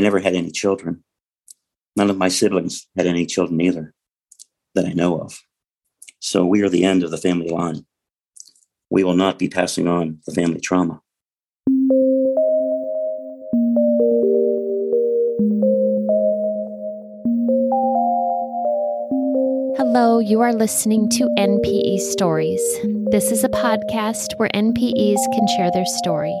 I never had any children. None of my siblings had any children either that I know of. So we are the end of the family line. We will not be passing on the family trauma. Hello, you are listening to NPE Stories. This is a podcast where NPEs can share their story.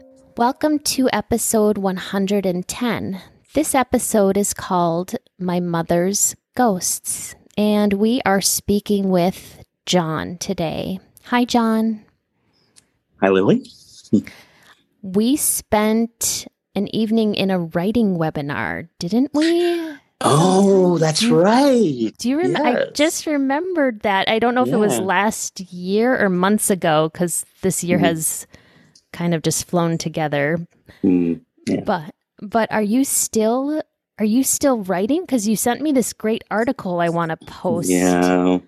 Welcome to episode 110. This episode is called My Mother's Ghosts, and we are speaking with John today. Hi, John. Hi, Lily. we spent an evening in a writing webinar, didn't we? Oh, that's right. Do you remember? Yes. I just remembered that. I don't know if yeah. it was last year or months ago because this year mm. has kind of just flown together. Mm, yeah. But but are you still are you still writing? Because you sent me this great article I want to post. Yeah,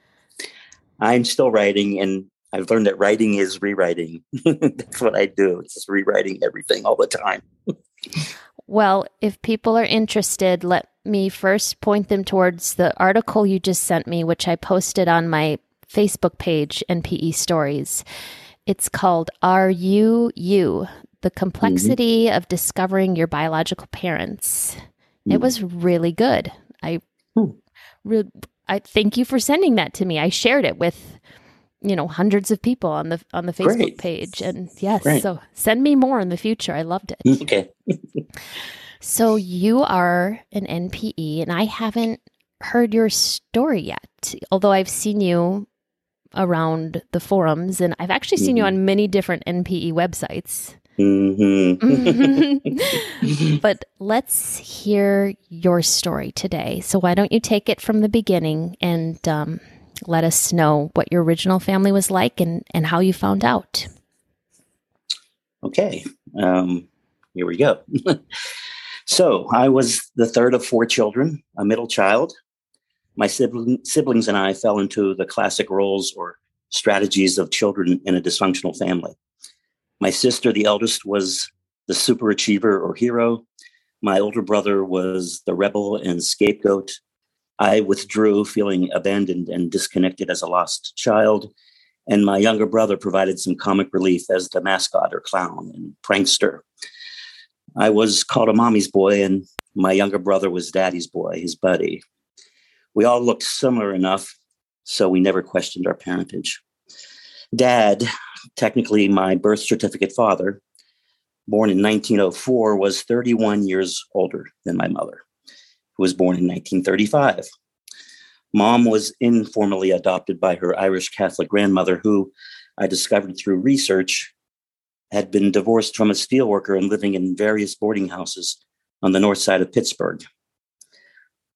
I'm still writing, and I've learned that writing is rewriting. That's what I do. It's just rewriting everything all the time. well, if people are interested, let me first point them towards the article you just sent me, which I posted on my Facebook page, NPE Stories. It's called Are You You? The Complexity mm-hmm. of Discovering Your Biological Parents. Mm-hmm. It mm. was really good. I, mm. re- I thank you for sending that to me. I shared it with you know hundreds of people on the on the Facebook Great. page and yes Great. so send me more in the future I loved it. Okay. so you are an NPE and I haven't heard your story yet although I've seen you around the forums, and I've actually seen mm-hmm. you on many different NPE websites. Mm-hmm. but let's hear your story today. So, why don't you take it from the beginning and um, let us know what your original family was like and, and how you found out? Okay, um, here we go. so, I was the third of four children, a middle child my sibling, siblings and I fell into the classic roles or strategies of children in a dysfunctional family. My sister, the eldest, was the superachiever or hero. My older brother was the rebel and scapegoat. I withdrew, feeling abandoned and disconnected as a lost child. And my younger brother provided some comic relief as the mascot or clown and prankster. I was called a mommy's boy, and my younger brother was daddy's boy, his buddy. We all looked similar enough, so we never questioned our parentage. Dad, technically my birth certificate father, born in 1904, was 31 years older than my mother, who was born in 1935. Mom was informally adopted by her Irish Catholic grandmother, who I discovered through research had been divorced from a steelworker and living in various boarding houses on the north side of Pittsburgh.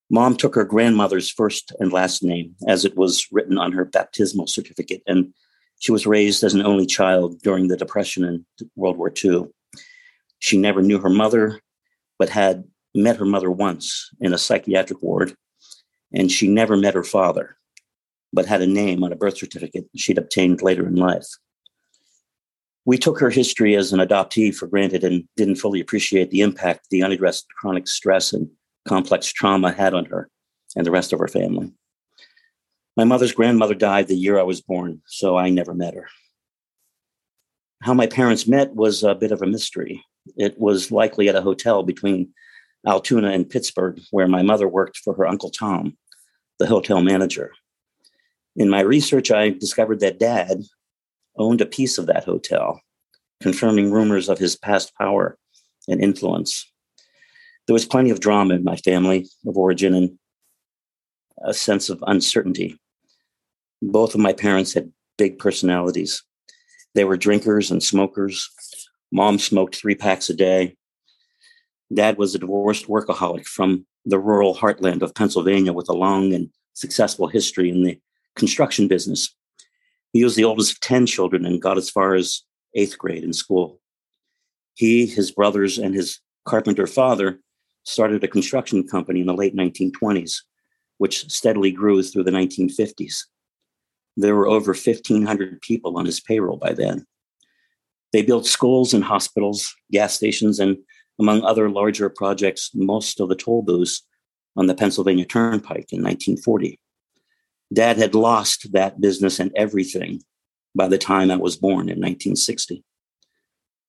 Mom took her grandmother's first and last name as it was written on her baptismal certificate, and she was raised as an only child during the Depression and World War II. She never knew her mother, but had met her mother once in a psychiatric ward, and she never met her father, but had a name on a birth certificate she'd obtained later in life. We took her history as an adoptee for granted and didn't fully appreciate the impact the unaddressed chronic stress and complex trauma had on her and the rest of her family. My mother's grandmother died the year I was born, so I never met her. How my parents met was a bit of a mystery. It was likely at a hotel between Altoona and Pittsburgh, where my mother worked for her Uncle Tom, the hotel manager. In my research, I discovered that dad owned a piece of that hotel, confirming rumors of his past power and influence there was plenty of drama in my family of origin and a sense of uncertainty. Both of my parents had big personalities. They were drinkers and smokers. Mom smoked three packs a day. Dad was a divorced workaholic from the rural heartland of Pennsylvania with a long and successful history in the construction business. He was the oldest of 10 children and got as far as eighth grade in school. He, his brothers, and his carpenter father started a construction company in the late 1920s, which steadily grew through the 1950s. There were over 1,500 people on his payroll by then. They built schools and hospitals, gas stations, and among other larger projects, most of the toll booths on the Pennsylvania Turnpike in 1940. Dad had lost that business and everything by the time I was born in 1960.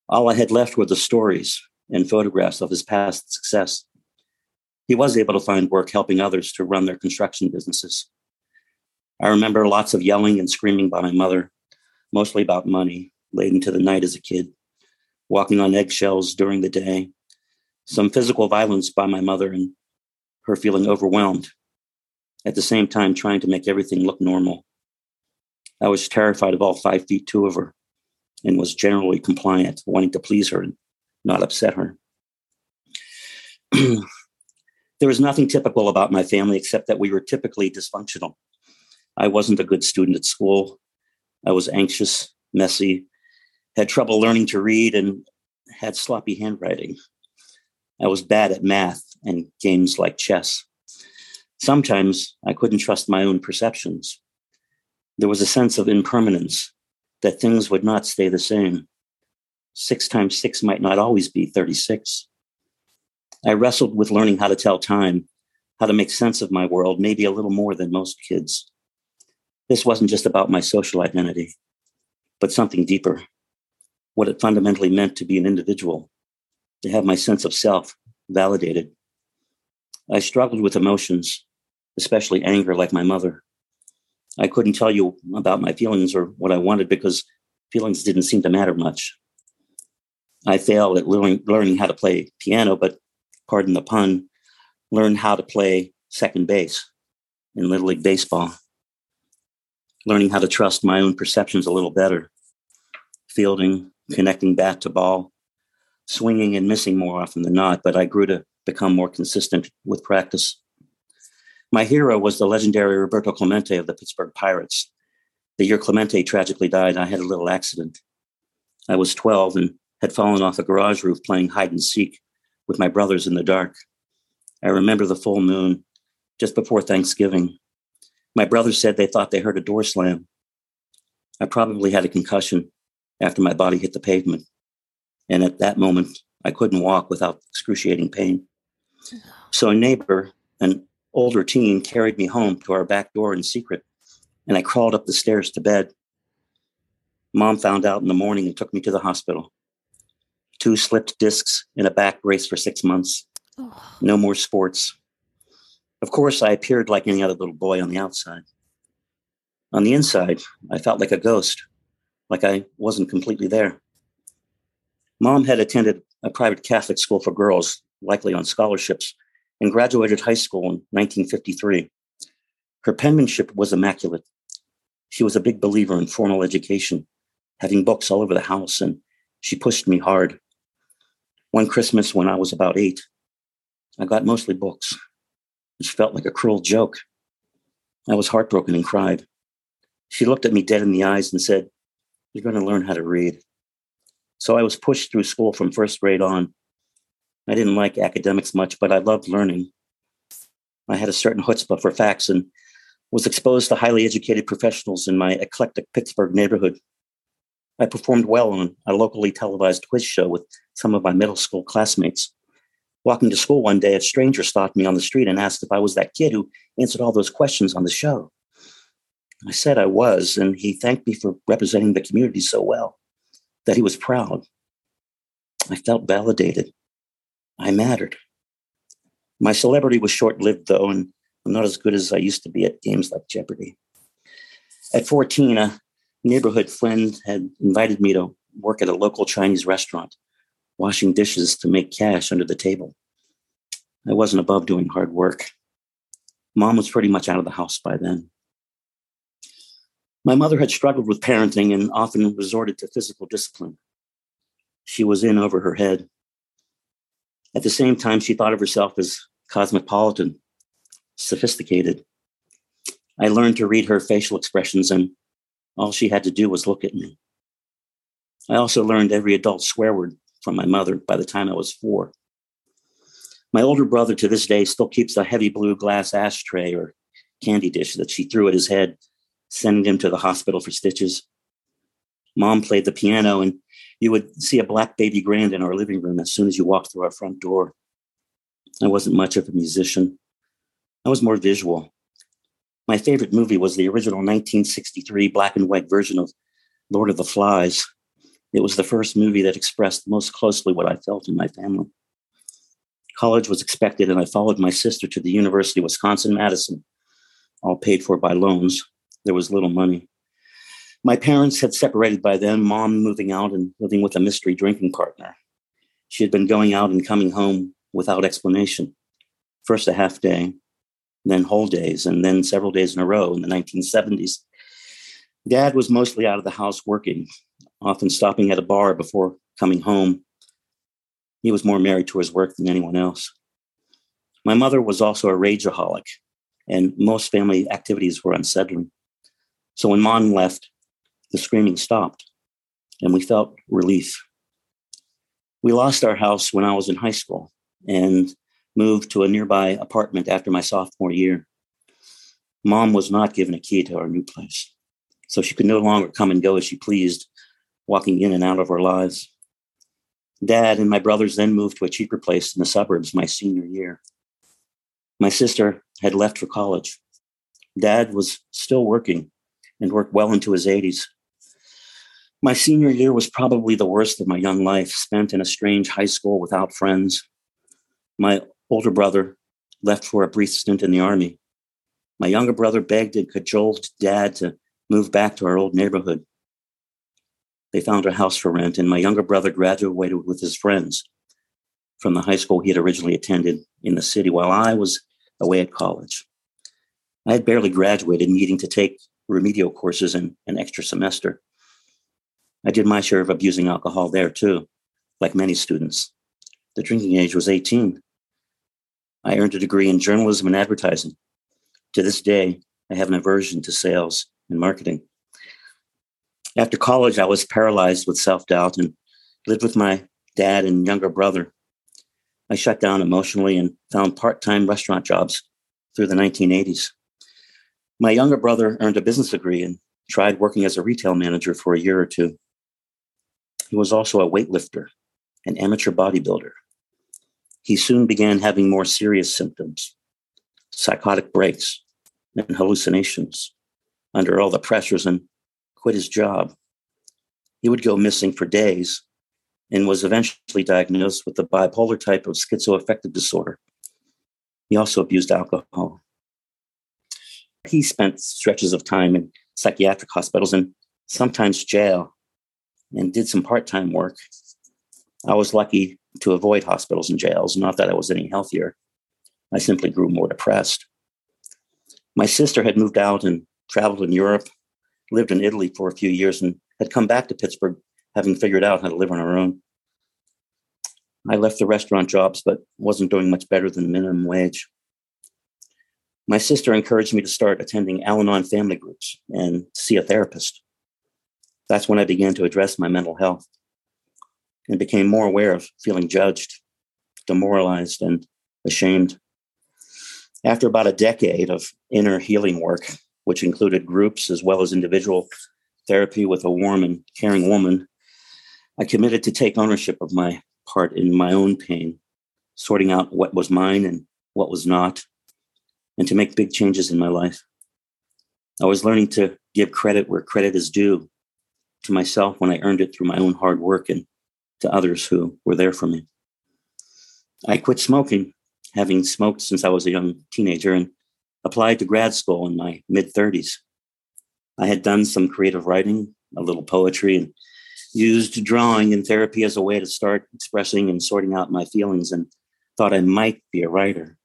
All I had left were the stories and photographs of his past success. He was able to find work helping others to run their construction businesses. I remember lots of yelling and screaming by my mother, mostly about money, late into the night as a kid, walking on eggshells during the day, some physical violence by my mother, and her feeling overwhelmed, at the same time trying to make everything look normal. I was terrified of all five feet two of her and was generally compliant, wanting to please her and not upset her. there was nothing typical about my family except that we were typically dysfunctional. I wasn't a good student at school. I was anxious, messy, had trouble learning to read, and had sloppy handwriting. I was bad at math and games like chess. Sometimes I couldn't trust my own perceptions. There was a sense of impermanence, that things would not stay the same. Six times six might not always be 36. I wrestled with learning how to tell time, how to make sense of my world, maybe a little more than most kids. This wasn't just about my social identity, but something deeper what it fundamentally meant to be an individual, to have my sense of self validated. I struggled with emotions, especially anger, like my mother. I couldn't tell you about my feelings or what I wanted because feelings didn't seem to matter much. I failed at learning, learning how to play piano, but pardon the pun, learned how to play second base in Little League Baseball. Learning how to trust my own perceptions a little better. Fielding, connecting bat to ball, swinging and missing more often than not, but I grew to become more consistent with practice. My hero was the legendary Roberto Clemente of the Pittsburgh Pirates. The year Clemente tragically died, I had a little accident. I was 12 and had fallen off a garage roof playing hide and seek with my brothers in the dark. I remember the full moon just before Thanksgiving. My brothers said they thought they heard a door slam. I probably had a concussion after my body hit the pavement. And at that moment, I couldn't walk without excruciating pain. So a neighbor, an older teen, carried me home to our back door in secret, and I crawled up the stairs to bed. Mom found out in the morning and took me to the hospital. Two slipped discs and a back brace for six months. Oh. No more sports. Of course, I appeared like any other little boy on the outside. On the inside, I felt like a ghost, like I wasn't completely there. Mom had attended a private Catholic school for girls, likely on scholarships, and graduated high school in 1953. Her penmanship was immaculate. She was a big believer in formal education, having books all over the house, and she pushed me hard. One Christmas when I was about eight, I got mostly books, which felt like a cruel joke. I was heartbroken and cried. She looked at me dead in the eyes and said, you're going to learn how to read. So I was pushed through school from first grade on. I didn't like academics much, but I loved learning. I had a certain chutzpah for facts and was exposed to highly educated professionals in my eclectic Pittsburgh neighborhood. I performed well on a locally televised quiz show with some of my middle school classmates. Walking to school one day, a stranger stopped me on the street and asked if I was that kid who answered all those questions on the show. I said I was, and he thanked me for representing the community so well that he was proud. I felt validated. I mattered. My celebrity was short lived, though, and I'm not as good as I used to be at games like Jeopardy. At 14, a neighborhood friend had invited me to work at a local Chinese restaurant, washing dishes to make cash under the table. I wasn't above doing hard work. Mom was pretty much out of the house by then. My mother had struggled with parenting and often resorted to physical discipline. She was in over her head. At the same time, she thought of herself as cosmopolitan, sophisticated. I learned to read her facial expressions, and all she had to do was look at me. I also learned every adult swear word from my mother by the time I was four. My older brother to this day still keeps a heavy blue glass ashtray or candy dish that she threw at his head, sending him to the hospital for stitches. Mom played the piano, and you would see a black baby grand in our living room as soon as you walked through our front door. I wasn't much of a musician, I was more visual. My favorite movie was the original 1963 black and white version of Lord of the Flies. It was the first movie that expressed most closely what I felt in my family. College was expected, and I followed my sister to the University of Wisconsin Madison, all paid for by loans. There was little money. My parents had separated by then, mom moving out and living with a mystery drinking partner. She had been going out and coming home without explanation. First a half day, then whole days, and then several days in a row in the 1970s. Dad was mostly out of the house working, often stopping at a bar before coming home. He was more married to his work than anyone else. My mother was also a rageaholic, and most family activities were unsettling. So when mom left, the screaming stopped, and we felt relief. We lost our house when I was in high school and moved to a nearby apartment after my sophomore year. Mom was not given a key to our new place, so she could no longer come and go as she pleased, walking in and out of our lives. Dad and my brothers then moved to a cheaper place in the suburbs my senior year. My sister had left for college. Dad was still working and worked well into his 80s. My senior year was probably the worst of my young life, spent in a strange high school without friends. My older brother left for a brief stint in the army. My younger brother begged and cajoled dad to move back to our old neighborhood. They found a house for rent, and my younger brother graduated with his friends from the high school he had originally attended in the city while I was away at college. I had barely graduated, needing to take remedial courses and an extra semester. I did my share of abusing alcohol there too, like many students. The drinking age was 18. I earned a degree in journalism and advertising. To this day, I have an aversion to sales and marketing. After college, I was paralyzed with self doubt and lived with my dad and younger brother. I shut down emotionally and found part time restaurant jobs through the 1980s. My younger brother earned a business degree and tried working as a retail manager for a year or two. He was also a weightlifter, an amateur bodybuilder. He soon began having more serious symptoms, psychotic breaks, and hallucinations under all the pressures and quit his job. He would go missing for days and was eventually diagnosed with the bipolar type of schizoaffective disorder. He also abused alcohol. He spent stretches of time in psychiatric hospitals and sometimes jail and did some part time work. I was lucky to avoid hospitals and jails, not that I was any healthier. I simply grew more depressed. My sister had moved out and traveled in Europe, lived in Italy for a few years, and had come back to Pittsburgh, having figured out how to live on her own. I left the restaurant jobs, but wasn't doing much better than minimum wage. My sister encouraged me to start attending Al Anon family groups and see a therapist. That's when I began to address my mental health and became more aware of feeling judged, demoralized, and ashamed. After about a decade of inner healing work, which included groups as well as individual therapy with a warm and caring woman, I committed to take ownership of my part in my own pain, sorting out what was mine and what was not, and to make big changes in my life. I was learning to give credit where credit is due to myself when I earned it through my own hard work and to others who were there for me. I quit smoking, having smoked since I was a young teenager, and applied to grad school in my mid 30s. I had done some creative writing, a little poetry, and used drawing and therapy as a way to start expressing and sorting out my feelings and thought I might be a writer.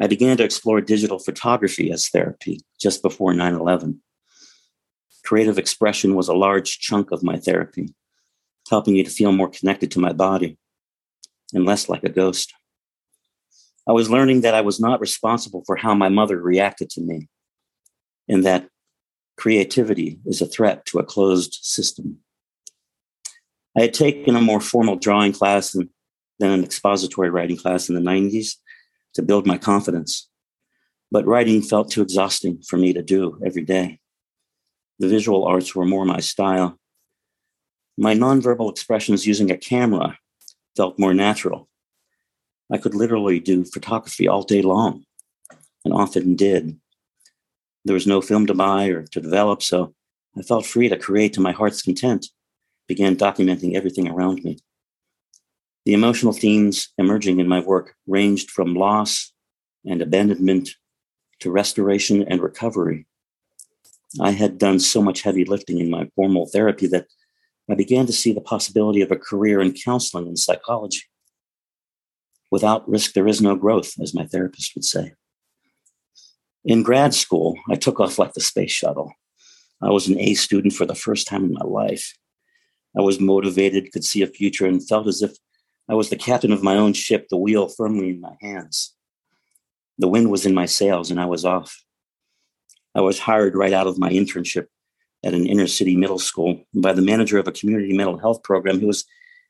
I began to explore digital photography as therapy just before 9 11. Creative expression was a large chunk of my therapy, helping me to feel more connected to my body. and less like a ghost. I was learning that I was not responsible for how my mother reacted to me, and that creativity is a threat to a closed system. I had taken a more formal drawing class and then an expository writing class in the 90s to build my confidence. But writing felt too exhausting for me to do every day. The visual arts were more my style. My nonverbal expressions using a camera felt more natural. I could literally do photography all day long and often did. There was no film to buy or to develop, so I felt free to create to my heart's content, began documenting everything around me. The emotional themes emerging in my work ranged from loss and abandonment to restoration and recovery. I had done so much heavy lifting in my formal therapy that I began to see the possibility of a career in counseling and psychology. Without risk, there is no growth, as my therapist would say. In grad school, I took off like the space shuttle. I was an A student for the first time in my life. I was motivated, could see a future, and felt as if I was the captain of my own ship, the wheel firmly in my hands. The wind was in my sails, and I was off. I was hired right out of my internship at an inner city middle school by the manager of a community mental health program who was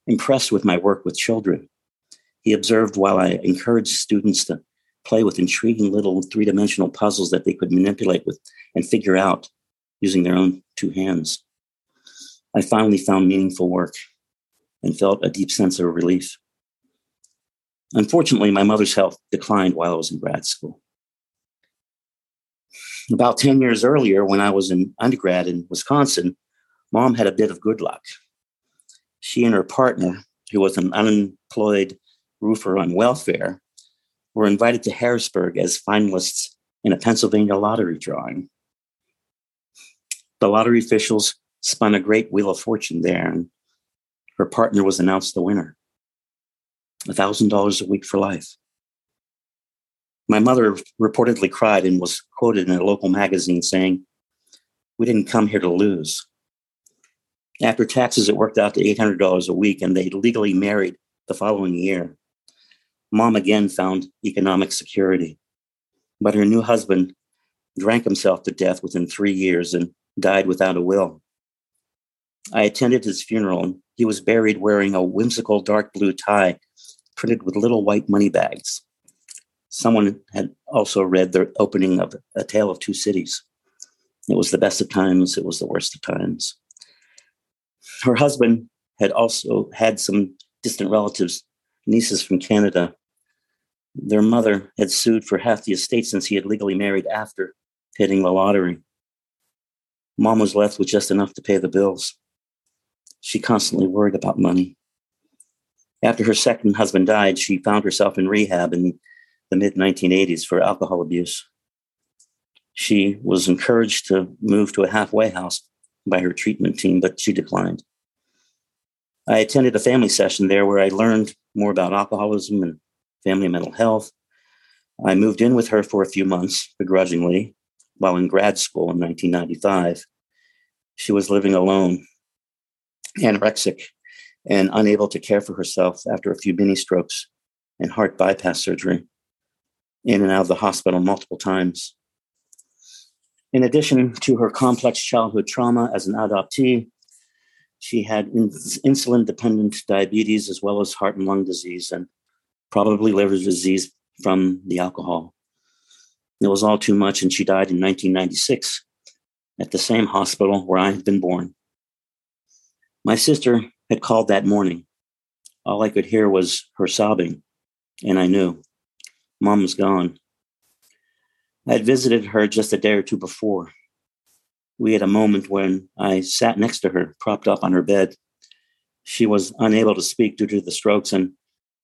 impressed with my work with children. He observed while I encouraged students to play with intriguing little three dimensional puzzles that they could manipulate with and figure out using their own two hands. I finally found meaningful work and felt a deep sense of relief. Unfortunately, my mother's health declined while I was in grad school. About 10 years earlier, when I was in undergrad in Wisconsin, mom had a bit of good luck. She and her partner, who was an unemployed roofer on welfare, were invited to Harrisburg as finalists in a Pennsylvania lottery drawing. The lottery officials spun a great wheel of fortune there, and her partner was announced the winner $1,000 a week for life. My mother reportedly cried and was quoted in a local magazine saying, We didn't come here to lose. After taxes, it worked out to $800 a week, and they legally married the following year. Mom again found economic security, but her new husband drank himself to death within three years and died without a will. I attended his funeral, and he was buried wearing a whimsical dark blue tie printed with little white money bags. Someone had also read the opening of A Tale of Two Cities. It was the best of times, it was the worst of times. Her husband had also had some distant relatives, nieces from Canada. Their mother had sued for half the estate since he had legally married after hitting the lottery. Mom was left with just enough to pay the bills. She constantly worried about money. After her second husband died, she found herself in rehab in the mid 1980s for alcohol abuse. She was encouraged to move to a halfway house by her treatment team, but she declined. I attended a family session there where I learned more about alcoholism and family mental health. I moved in with her for a few months, begrudgingly, while in grad school in 1995. She was living alone, anorexic, and unable to care for herself after a few mini strokes and heart bypass surgery in and out of the hospital multiple times. In addition to her complex childhood trauma as an adoptee, she had insulin dependent diabetes as well as heart and lung disease and probably liver disease from the alcohol. It was all too much, and she died in 1996 at the same hospital where I had been born. My sister had called that morning. All I could hear was her sobbing, and I knew Mom was gone. I had visited her just a day or two before. We had a moment when I sat next to her, propped up on her bed. She was unable to speak due to the strokes, and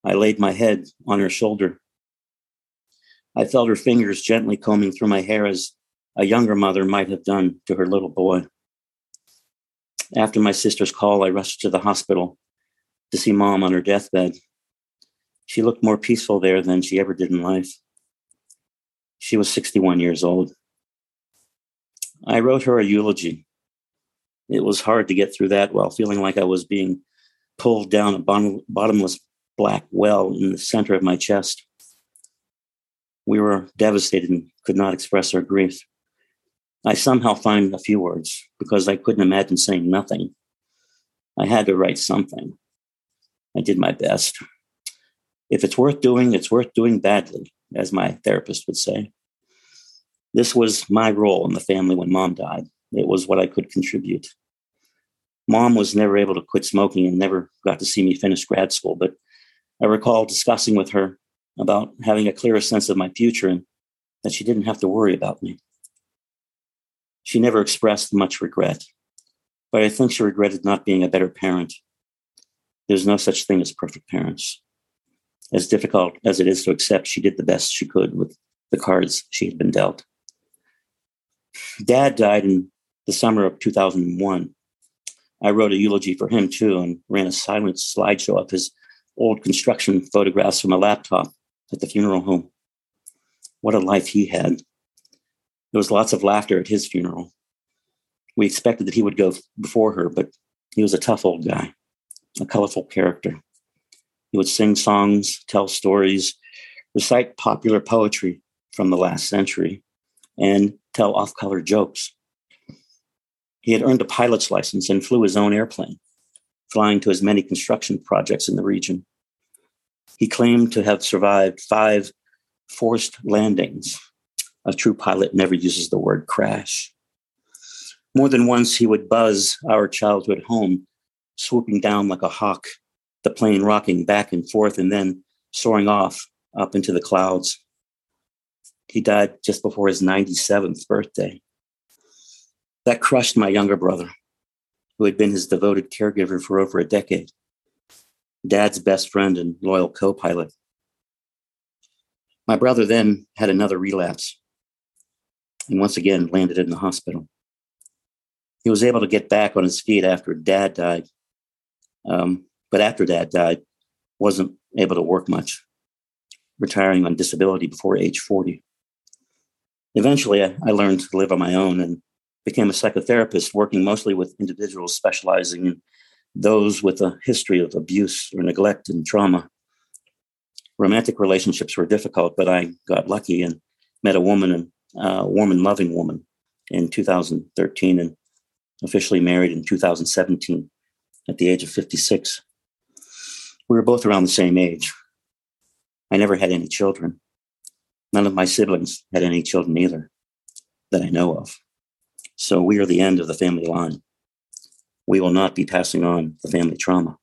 I laid my head on her shoulder. I felt her fingers gently combing through my hair as a younger mother might have done to her little boy. After my sister's call, I rushed to the hospital to see mom on her deathbed. She looked more peaceful there than she ever did in life. She was 61 years old. I wrote her a eulogy. It was hard to get through that while feeling like I was being pulled down a bottomless black well in the center of my chest. We were devastated and could not express our grief. I somehow find a few words because I couldn't imagine saying nothing. I had to write something. I did my best. If it's worth doing, it's worth doing badly, as my therapist would say. This was my role in the family when mom died. It was what I could contribute. Mom was never able to quit smoking and never got to see me finish grad school, but I recall discussing with her about having a clearer sense of my future and that she didn't have to worry about me. She never expressed much regret, but I think she regretted not being a better parent. There's no such thing as perfect parents. As difficult as it is to accept, she did the best she could with the cards she had been dealt. Dad died in the summer of 2001. I wrote a eulogy for him too and ran a silent slideshow of his old construction photographs from a laptop at the funeral home. What a life he had. There was lots of laughter at his funeral. We expected that he would go before her, but he was a tough old guy, a colorful character. He would sing songs, tell stories, recite popular poetry from the last century, and tell off color jokes. He had earned a pilot's license and flew his own airplane, flying to as many construction projects in the region. He claimed to have survived five forced landings. A true pilot never uses the word crash. More than once, he would buzz our childhood home, swooping down like a hawk, the plane rocking back and forth and then soaring off up into the clouds. He died just before his 97th birthday. That crushed my younger brother, who had been his devoted caregiver for over a decade, dad's best friend and loyal co pilot. My brother then had another relapse and once again landed in the hospital. He was able to get back on his feet after dad died, um, but after dad died, wasn't able to work much, retiring on disability before age 40. Eventually, I, I learned to live on my own and became a psychotherapist, working mostly with individuals specializing in those with a history of abuse or neglect and trauma. Romantic relationships were difficult, but I got lucky and met a woman, and warm and loving woman, in 2013, and officially married in 2017 at the age of 56. We were both around the same age. I never had any children. None of my siblings had any children either that I know of. So we are the end of the family line. We will not be passing on the family trauma.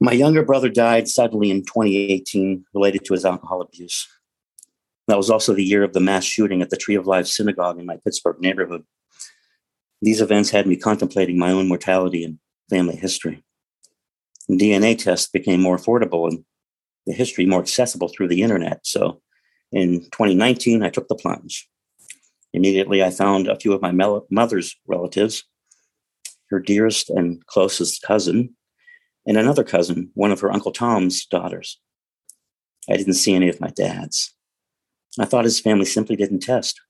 My younger brother died suddenly in 2018 related to his alcohol abuse. That was also the year of the mass shooting at the Tree of Life Synagogue in my Pittsburgh neighborhood. These events had me contemplating my own mortality and family history. DNA tests became more affordable and the history more accessible through the internet. So in 2019, I took the plunge. Immediately, I found a few of my mother's relatives, her dearest and closest cousin, and another cousin, one of her Uncle Tom's daughters. I didn't see any of my dad's. I thought his family simply didn't test.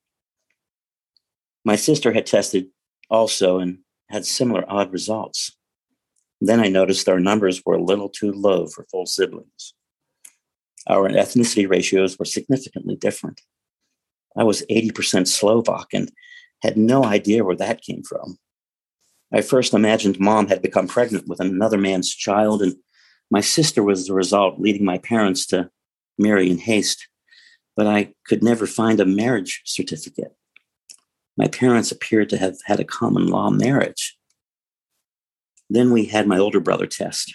My sister had tested also and had similar odd results. Then I noticed our numbers were a little too low for full siblings. Our ethnicity ratios were significantly different. I was 80% Slovak and had no idea where that came from. I first imagined mom had become pregnant with another man's child, and my sister was the result, leading my parents to marry in haste. But I could never find a marriage certificate. My parents appeared to have had a common law marriage. Then we had my older brother test.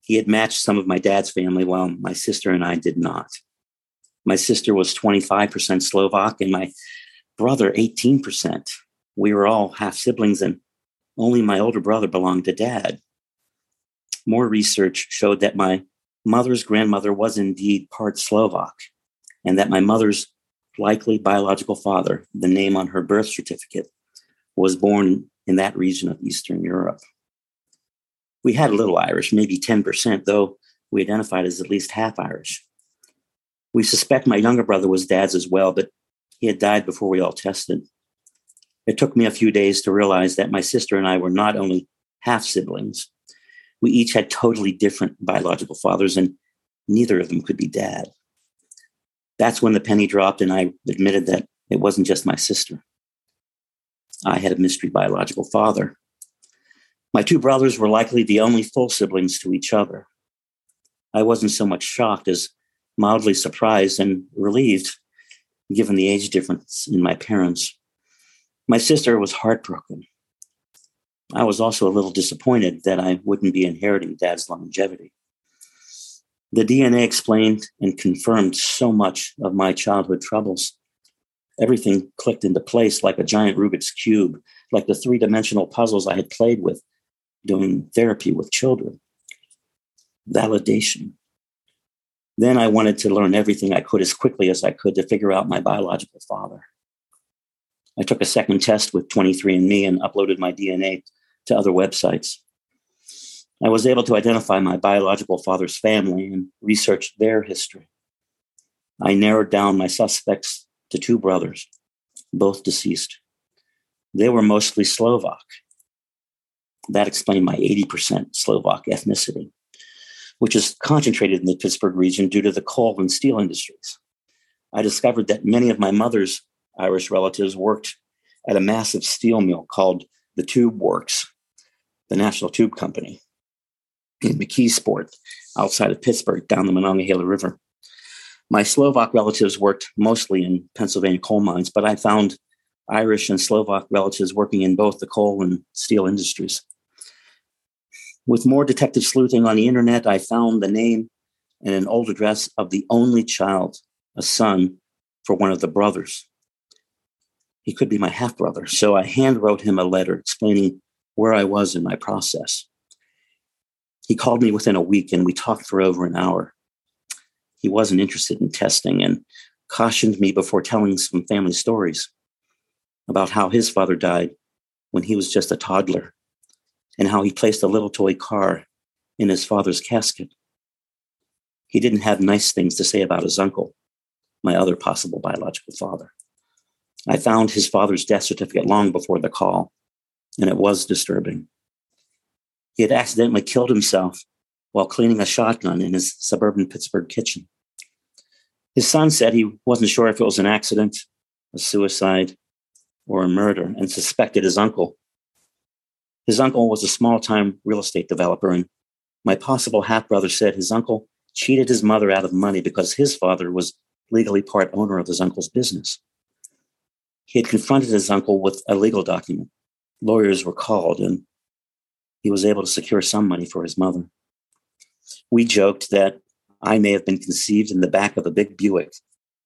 He had matched some of my dad's family while my sister and I did not. My sister was 25% Slovak and my brother 18%. We were all half siblings and only my older brother belonged to dad. More research showed that my mother's grandmother was indeed part Slovak and that my mother's likely biological father, the name on her birth certificate, was born in that region of Eastern Europe. We had a little Irish, maybe 10%, though we identified as at least half Irish. We suspect my younger brother was dad's as well, but he had died before we all tested. It took me a few days to realize that my sister and I were not only half siblings, We each had totally different biological fathers, and neither of them could be dad. That's when the penny dropped, and I admitted that it wasn't just my sister. I had a mystery biological father. My two brothers were likely the only full siblings to each other. I wasn't so much shocked as mildly surprised and relieved, given the age difference in my parents. My sister was heartbroken. I was also a little disappointed that I wouldn't be inheriting dad's longevity. The DNA explained and confirmed so much of my childhood troubles. Everything clicked into place like a giant Rubik's Cube, like the three dimensional puzzles I had played with doing therapy with children. Validation. Then I wanted to learn everything I could as quickly as I could to figure out my biological father. I took a second test with 23andMe and uploaded my DNA to other websites. I was able to identify my biological father's family and research their history. I narrowed down my suspects to two brothers, both deceased. They were mostly Slovak. That explained my 80% Slovak ethnicity, which is concentrated in the Pittsburgh region due to the coal and steel industries. I discovered that many of my mother's Irish relatives worked at a massive steel mill called the Tube Works, the National Tube Company, in McKeesport, outside of Pittsburgh, down the Monongahela River. My Slovak relatives worked mostly in Pennsylvania coal mines, but I found Irish and Slovak relatives working in both the coal and steel industries. With more detective sleuthing on the internet, I found the name and an old address of the only child, a son, for one of the brothers he could be my half brother. So I hand wrote him a letter explaining where I was in my process. He called me within a week and we talked for over an hour. He wasn't interested in testing and cautioned me before telling some family stories about how his father died when he was just a toddler and how he placed a little toy car in his father's casket. He didn't have nice things to say about his uncle, my other possible biological father. I found his father's death certificate long before the call, and it was disturbing. He had accidentally killed himself while cleaning a shotgun in his suburban Pittsburgh kitchen. His son said he wasn't sure if it was an accident, a suicide, or a murder, and suspected his uncle. His uncle was a small time real estate developer, and my possible half brother said his uncle cheated his mother out of money because his father was legally part owner of his uncle's business. He had confronted his uncle with a legal document. Lawyers were called, and he was able to secure some money for his mother. We joked that I may have been conceived in the back of a big Buick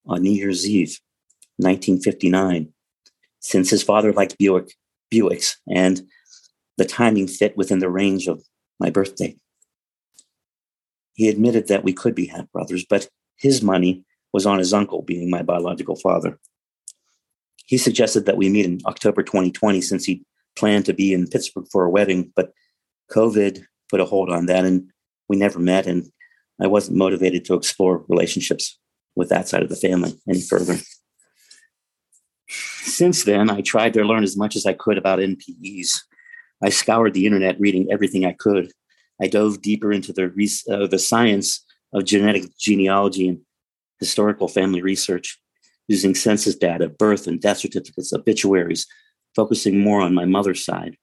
on New Year's Eve, 1959, since his father liked Buick, Buicks, and the timing fit within the range of my birthday. He admitted that we could be half brothers, but his money was on his uncle being my biological father he suggested that we meet in October 2020 since he planned to be in Pittsburgh for a wedding, but COVID put a hold on that and we never met. And I wasn't motivated to explore relationships with that side of the family any further. Since then, I tried to learn as much as I could about NPEs. I scoured the internet reading everything I could. I dove deeper into the, uh, the science of genetic genealogy and historical family research using census data, birth and death certificates, obituaries, focusing more on my mother's side.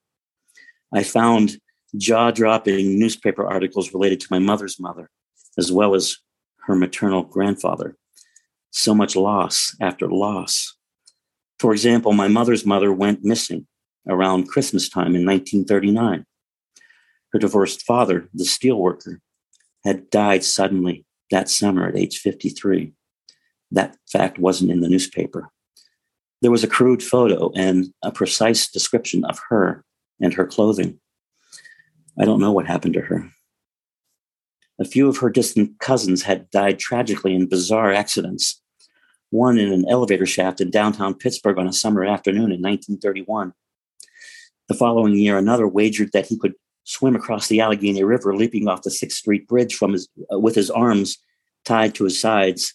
I found jaw dropping newspaper articles related to my mother's mother, as well as her maternal grandfather. So much loss after loss. For example, my mother's mother went missing around Christmas time in 1939. Her divorced father, the steelworker, had died suddenly that summer at age 53 that fact wasn't in the newspaper. There was a crude photo and a precise description of her and her clothing. I don't know what happened to her. A few of her distant cousins had died tragically in bizarre accidents. One in an elevator shaft in downtown Pittsburgh on a summer afternoon in 1931. The following year, another wagered that he could swim across the Allegheny River, leaping off the Sixth Street Bridge from his, uh, with his arms tied to his sides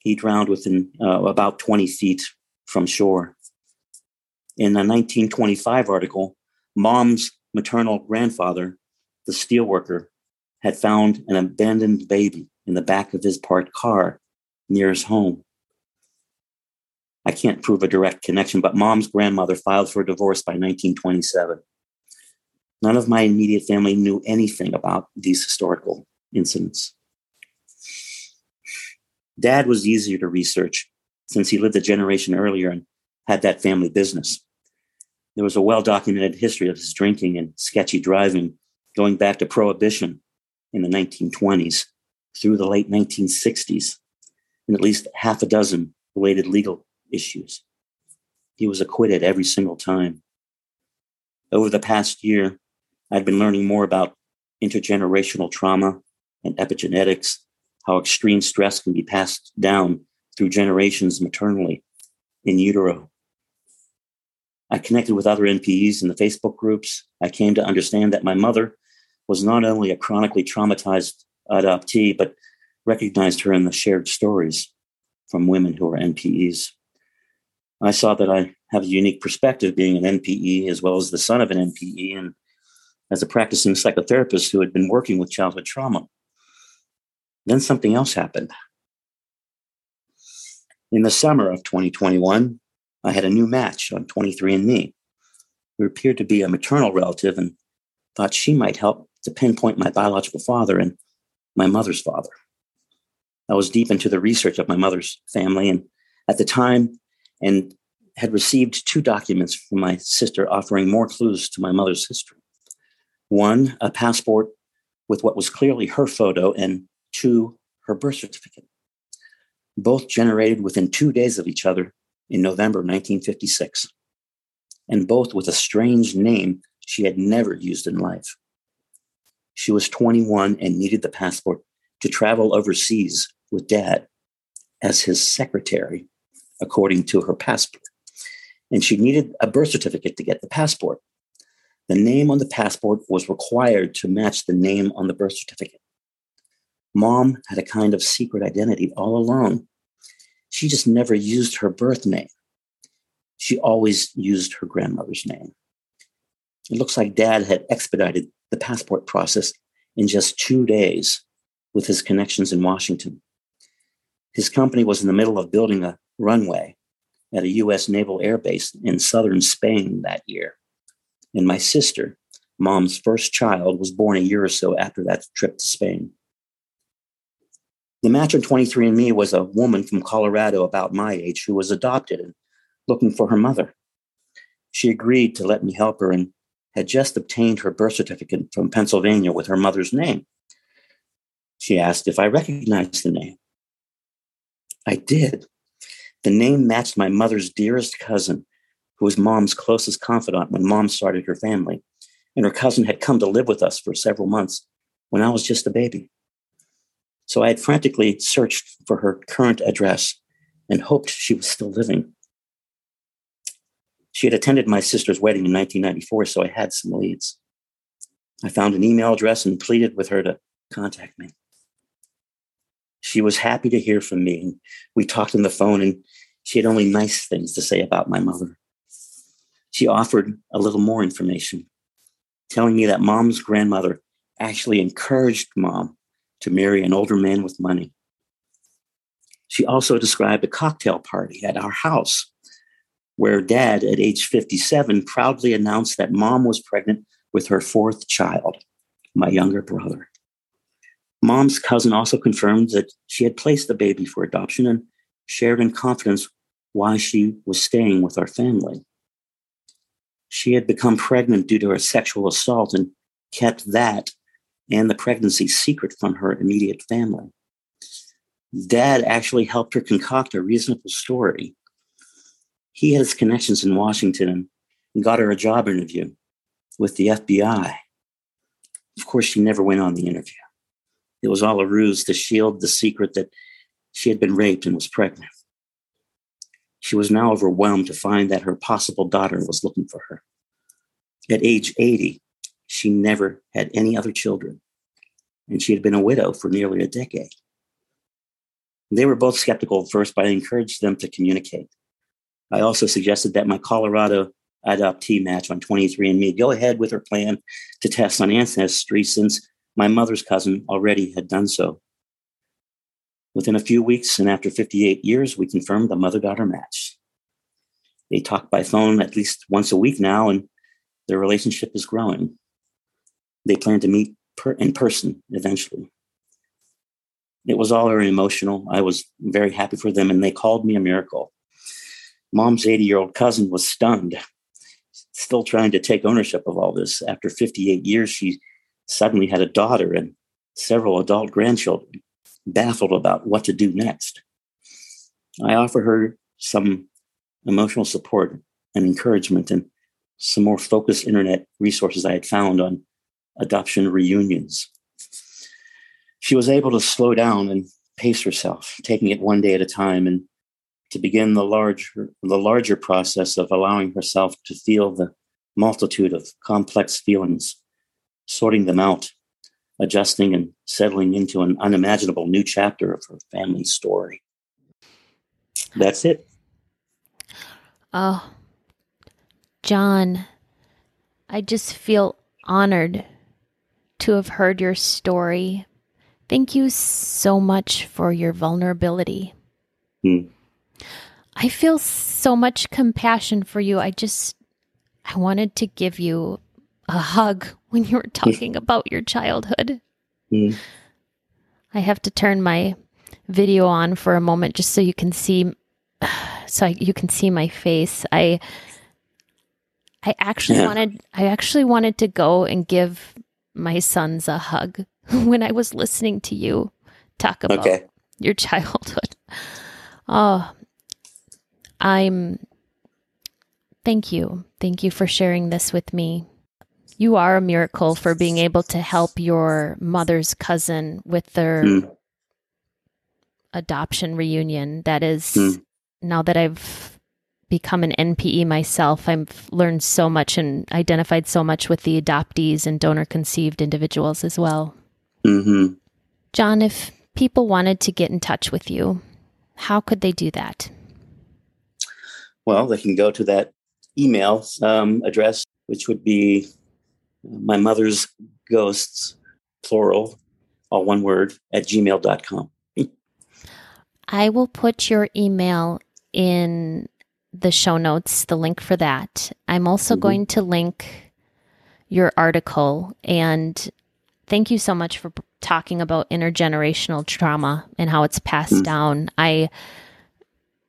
he drowned within uh, about 20 feet from shore. In a 1925 article, mom's maternal grandfather, the steelworker, had found an abandoned baby in the back of his parked car near his home. I can't prove a direct connection, but mom's grandmother filed for divorce by 1927. None of my immediate family knew anything about these historical incidents. Dad was easier to research since he lived a generation earlier and had that family business. There was a well documented history of his drinking and sketchy driving going back to Prohibition in the 1920s through the late 1960s, in at least half a dozen related legal issues. He was acquitted every single time. Over the past year, I'd been learning more about intergenerational trauma and epigenetics, how extreme stress can be passed down through generations maternally in utero. I connected with other NPEs in the Facebook groups. I came to understand that my mother was not only a chronically traumatized adoptee, but recognized her in the shared stories from women who are NPEs. I saw that I have a unique perspective being an NPE as well as the son of an NPE and as a practicing psychotherapist who had been working with childhood trauma. Then something else happened. In the summer of 2021, I had a new match on 23andMe who appeared to be a maternal relative and thought she might help to pinpoint my biological father and my mother's father. I was deep into the research of my mother's family, and at the time, and had received two documents from my sister offering more clues to my mother's history. One, a passport with what was clearly her photo, and two, her birth certificate. Both generated within two days of each other in November 1956, and both with a strange name she had never used in life. She was 21 and needed the passport to travel overseas with dad as his secretary, according to her passport. And she needed a birth certificate to get the passport. The name on the passport was required to match the name on the birth certificate. Mom had a kind of secret identity all along. She just never used her birth name. She always used her grandmother's name. It looks like dad had expedited the passport process in just two days with his connections in Washington. His company was in the middle of building a runway at a U.S. naval air base in southern Spain that year. And my sister, mom's first child, was born a year or so after that trip to Spain. The match on 23andMe was a woman from Colorado about my age who was adopted and looking for her mother. She agreed to let me help her and had just obtained her birth certificate from Pennsylvania with her mother's name. She asked if I recognized the name. I did. The name matched my mother's dearest cousin, who was mom's closest confidant when mom started her family. And her cousin had come to live with us for several months when I was just a baby. So I had frantically searched for her current address and hoped she was still living. She had attended my sister's wedding in 1994, so I had some leads. I found an email address and pleaded with her to contact me. She was happy to hear from me. We talked on the phone, and she had only nice things to say about my mother. She offered a little more information, telling me that mom's grandmother actually encouraged mom to marry an older man with money. She also described a cocktail party at our house where dad, at age 57, proudly announced that mom was pregnant with her fourth child, my younger brother. Mom's cousin also confirmed that she had placed the baby for adoption and shared in confidence why she was staying with our family. She had become pregnant due to a sexual assault and kept that and the pregnancy secret from her immediate family. Dad actually helped her concoct a reasonable story he had his connections in Washington and got her a job interview with the FBI. Of course, she never went on the interview. It was all a ruse to shield the secret that she had been raped and was pregnant. She was now overwhelmed to find that her possible daughter was looking for her. At age 80, she never had any other children, and she had been a widow for nearly a decade. They were both skeptical at first, but I encouraged them to communicate. I also suggested that my Colorado adoptee match on 23andMe go ahead with her plan to test on ancestry since my mother's cousin already had done so. Within a few weeks and after 58 years, we confirmed the mother daughter match. They talk by phone at least once a week now, and their relationship is growing. They plan to meet per- in person eventually. It was all very emotional. I was very happy for them, and they called me a miracle. Mom's 80 year old cousin was stunned, still trying to take ownership of all this. After 58 years, she suddenly had a daughter and several adult grandchildren baffled about what to do next. I offer her some emotional support and encouragement and some more focused internet resources I had found on adoption reunions. She was able to slow down and pace herself, taking it one day at a time and to begin the larger the larger process of allowing herself to feel the multitude of complex feelings, sorting them out adjusting and settling into an unimaginable new chapter of her family story. That's it. Oh, John, I just feel honored to have heard your story. Thank you so much for your vulnerability. Hmm. I feel so much compassion for you. I just, I wanted to give you a hug when you were talking about your childhood. Mm. I have to turn my video on for a moment just so you can see so I, you can see my face. I I actually yeah. wanted I actually wanted to go and give my sons a hug when I was listening to you talk about okay. your childhood. Oh, I'm thank you. Thank you for sharing this with me you are a miracle for being able to help your mother's cousin with their mm. adoption reunion. That is, mm. now that I've become an NPE myself, I've learned so much and identified so much with the adoptees and donor conceived individuals as well. Mm-hmm. John, if people wanted to get in touch with you, how could they do that? Well, they can go to that email um, address, which would be my mother's ghosts, plural, all one word, at gmail.com. I will put your email in the show notes, the link for that. I'm also mm-hmm. going to link your article. And thank you so much for talking about intergenerational trauma and how it's passed mm-hmm. down. I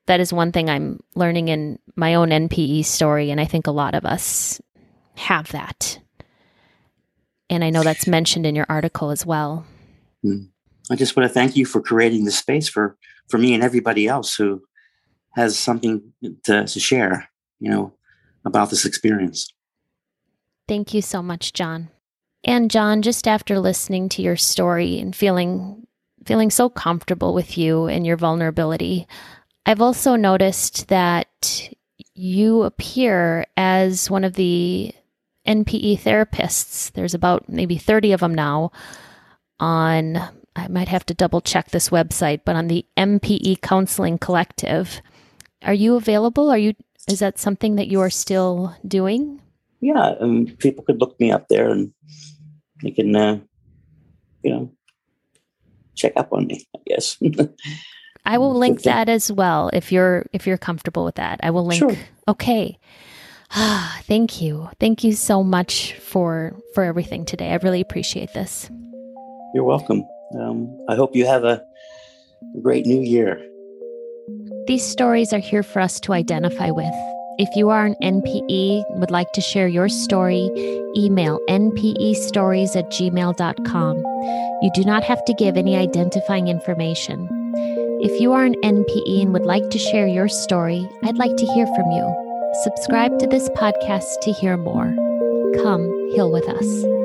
that is one thing I'm learning in my own NPE story, and I think a lot of us have that. And I know that's mentioned in your article as well. Hmm. I just want to thank you for creating the space for, for me and everybody else who has something to, to share, you know, about this experience. Thank you so much, John. And John, just after listening to your story and feeling feeling so comfortable with you and your vulnerability, I've also noticed that you appear as one of the NPE therapists. There's about maybe 30 of them now on, I might have to double check this website, but on the NPE Counseling Collective. Are you available? Are you, is that something that you are still doing? Yeah, um, people could look me up there and they can, uh, you know, check up on me, I guess. I will link that as well if you're if you're comfortable with that. I will link. Sure. Okay. Ah, thank you. Thank you so much for for everything today. I really appreciate this. You're welcome. Um, I hope you have a great new year. These stories are here for us to identify with. If you are an NPE and would like to share your story, email npestories at gmail.com. You do not have to give any identifying information. If you are an NPE and would like to share your story, I'd like to hear from you. Subscribe to this podcast to hear more. Come heal with us.